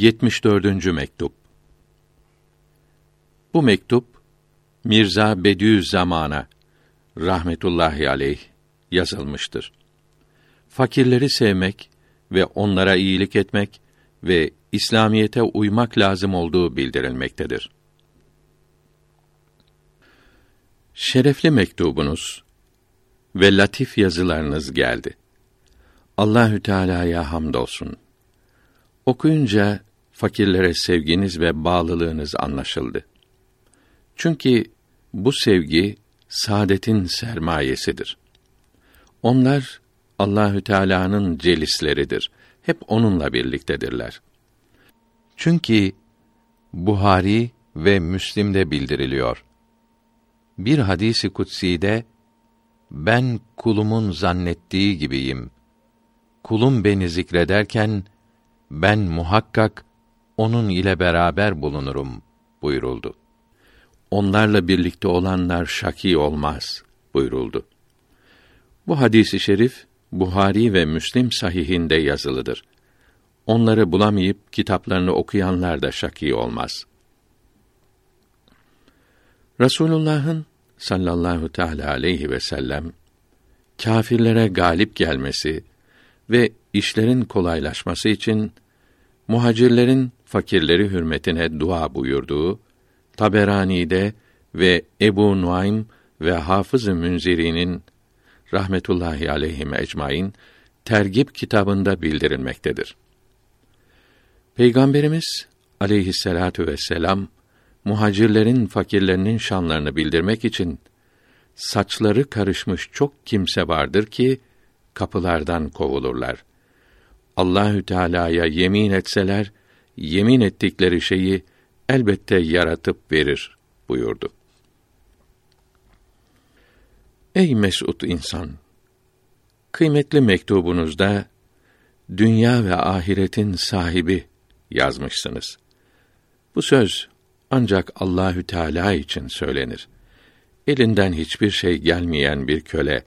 74. mektup. Bu mektup Mirza Bediüzzaman'a rahmetullahi aleyh yazılmıştır. Fakirleri sevmek ve onlara iyilik etmek ve İslamiyete uymak lazım olduğu bildirilmektedir. Şerefli mektubunuz ve latif yazılarınız geldi. Allahü Teala'ya hamdolsun. Okuyunca fakirlere sevginiz ve bağlılığınız anlaşıldı. Çünkü bu sevgi saadetin sermayesidir. Onlar Allahü Teala'nın celisleridir. Hep onunla birliktedirler. Çünkü Buhari ve Müslim'de bildiriliyor. Bir hadisi kutsi'de ben kulumun zannettiği gibiyim. Kulum beni zikrederken ben muhakkak onun ile beraber bulunurum buyuruldu. Onlarla birlikte olanlar şaki olmaz buyuruldu. Bu hadisi şerif Buhari ve Müslim sahihinde yazılıdır. Onları bulamayıp kitaplarını okuyanlar da şaki olmaz. Rasulullah'ın sallallahu teala aleyhi ve sellem kâfirlere galip gelmesi ve işlerin kolaylaşması için muhacirlerin fakirleri hürmetine dua buyurduğu Taberani'de ve Ebu Nuaym ve Hafız-ı Münziri'nin rahmetullahi aleyhim ecmaîn tergip kitabında bildirilmektedir. Peygamberimiz aleyhisselatu vesselam muhacirlerin fakirlerinin şanlarını bildirmek için saçları karışmış çok kimse vardır ki kapılardan kovulurlar. Allahü Teala'ya yemin etseler yemin ettikleri şeyi elbette yaratıp verir buyurdu. Ey mesut insan! Kıymetli mektubunuzda dünya ve ahiretin sahibi yazmışsınız. Bu söz ancak Allahü Teala için söylenir. Elinden hiçbir şey gelmeyen bir köle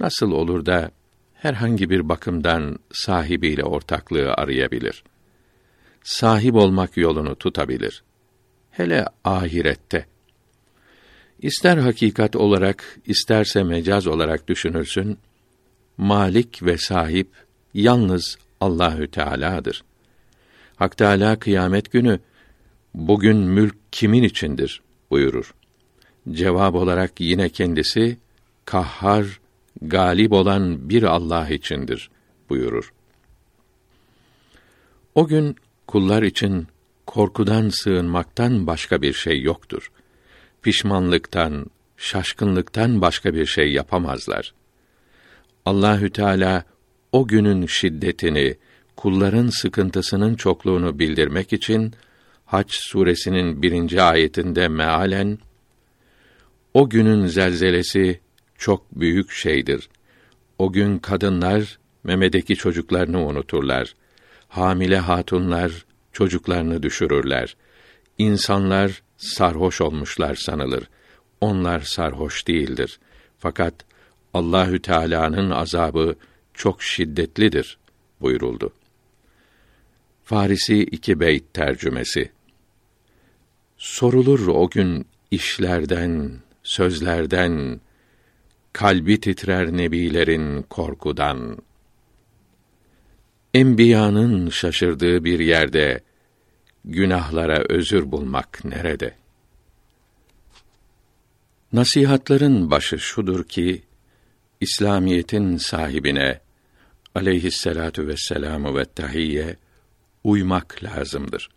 nasıl olur da herhangi bir bakımdan sahibiyle ortaklığı arayabilir? Sahip olmak yolunu tutabilir. Hele ahirette İster hakikat olarak, isterse mecaz olarak düşünülsün, malik ve sahip yalnız Allahü Teala'dır. Hak Teala kıyamet günü bugün mülk kimin içindir buyurur. Cevap olarak yine kendisi kahhar, galip olan bir Allah içindir buyurur. O gün kullar için korkudan sığınmaktan başka bir şey yoktur pişmanlıktan, şaşkınlıktan başka bir şey yapamazlar. Allahü Teala o günün şiddetini, kulların sıkıntısının çokluğunu bildirmek için Haç suresinin birinci ayetinde mealen o günün zelzelesi çok büyük şeydir. O gün kadınlar memedeki çocuklarını unuturlar. Hamile hatunlar çocuklarını düşürürler. İnsanlar sarhoş olmuşlar sanılır. Onlar sarhoş değildir. Fakat Allahü Teala'nın azabı çok şiddetlidir buyuruldu. Farisi iki beyt tercümesi. Sorulur o gün işlerden, sözlerden, kalbi titrer nebilerin korkudan. Enbiyanın şaşırdığı bir yerde günahlara özür bulmak nerede? Nasihatların başı şudur ki İslamiyetin sahibine aleyhisselatu vesselamu ve tahiyye uymak lazımdır.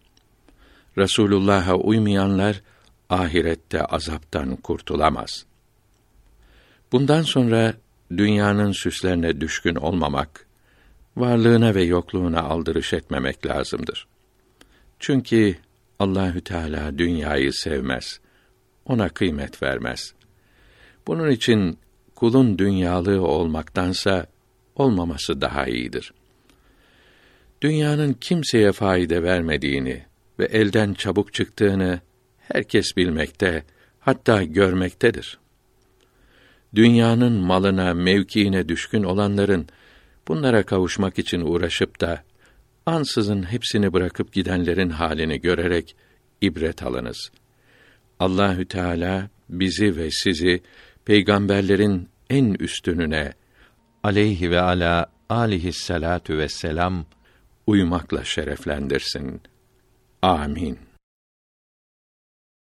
Resulullah'a uymayanlar ahirette azaptan kurtulamaz. Bundan sonra dünyanın süslerine düşkün olmamak, varlığına ve yokluğuna aldırış etmemek lazımdır. Çünkü Allahü Teala dünyayı sevmez. Ona kıymet vermez. Bunun için kulun dünyalığı olmaktansa olmaması daha iyidir. Dünyanın kimseye fayda vermediğini ve elden çabuk çıktığını herkes bilmekte, hatta görmektedir. Dünyanın malına, mevkiine düşkün olanların bunlara kavuşmak için uğraşıp da ansızın hepsini bırakıp gidenlerin halini görerek ibret alınız. Allahü Teala bizi ve sizi peygamberlerin en üstününe aleyhi ve ala alihissalatu vesselam uymakla şereflendirsin. Amin.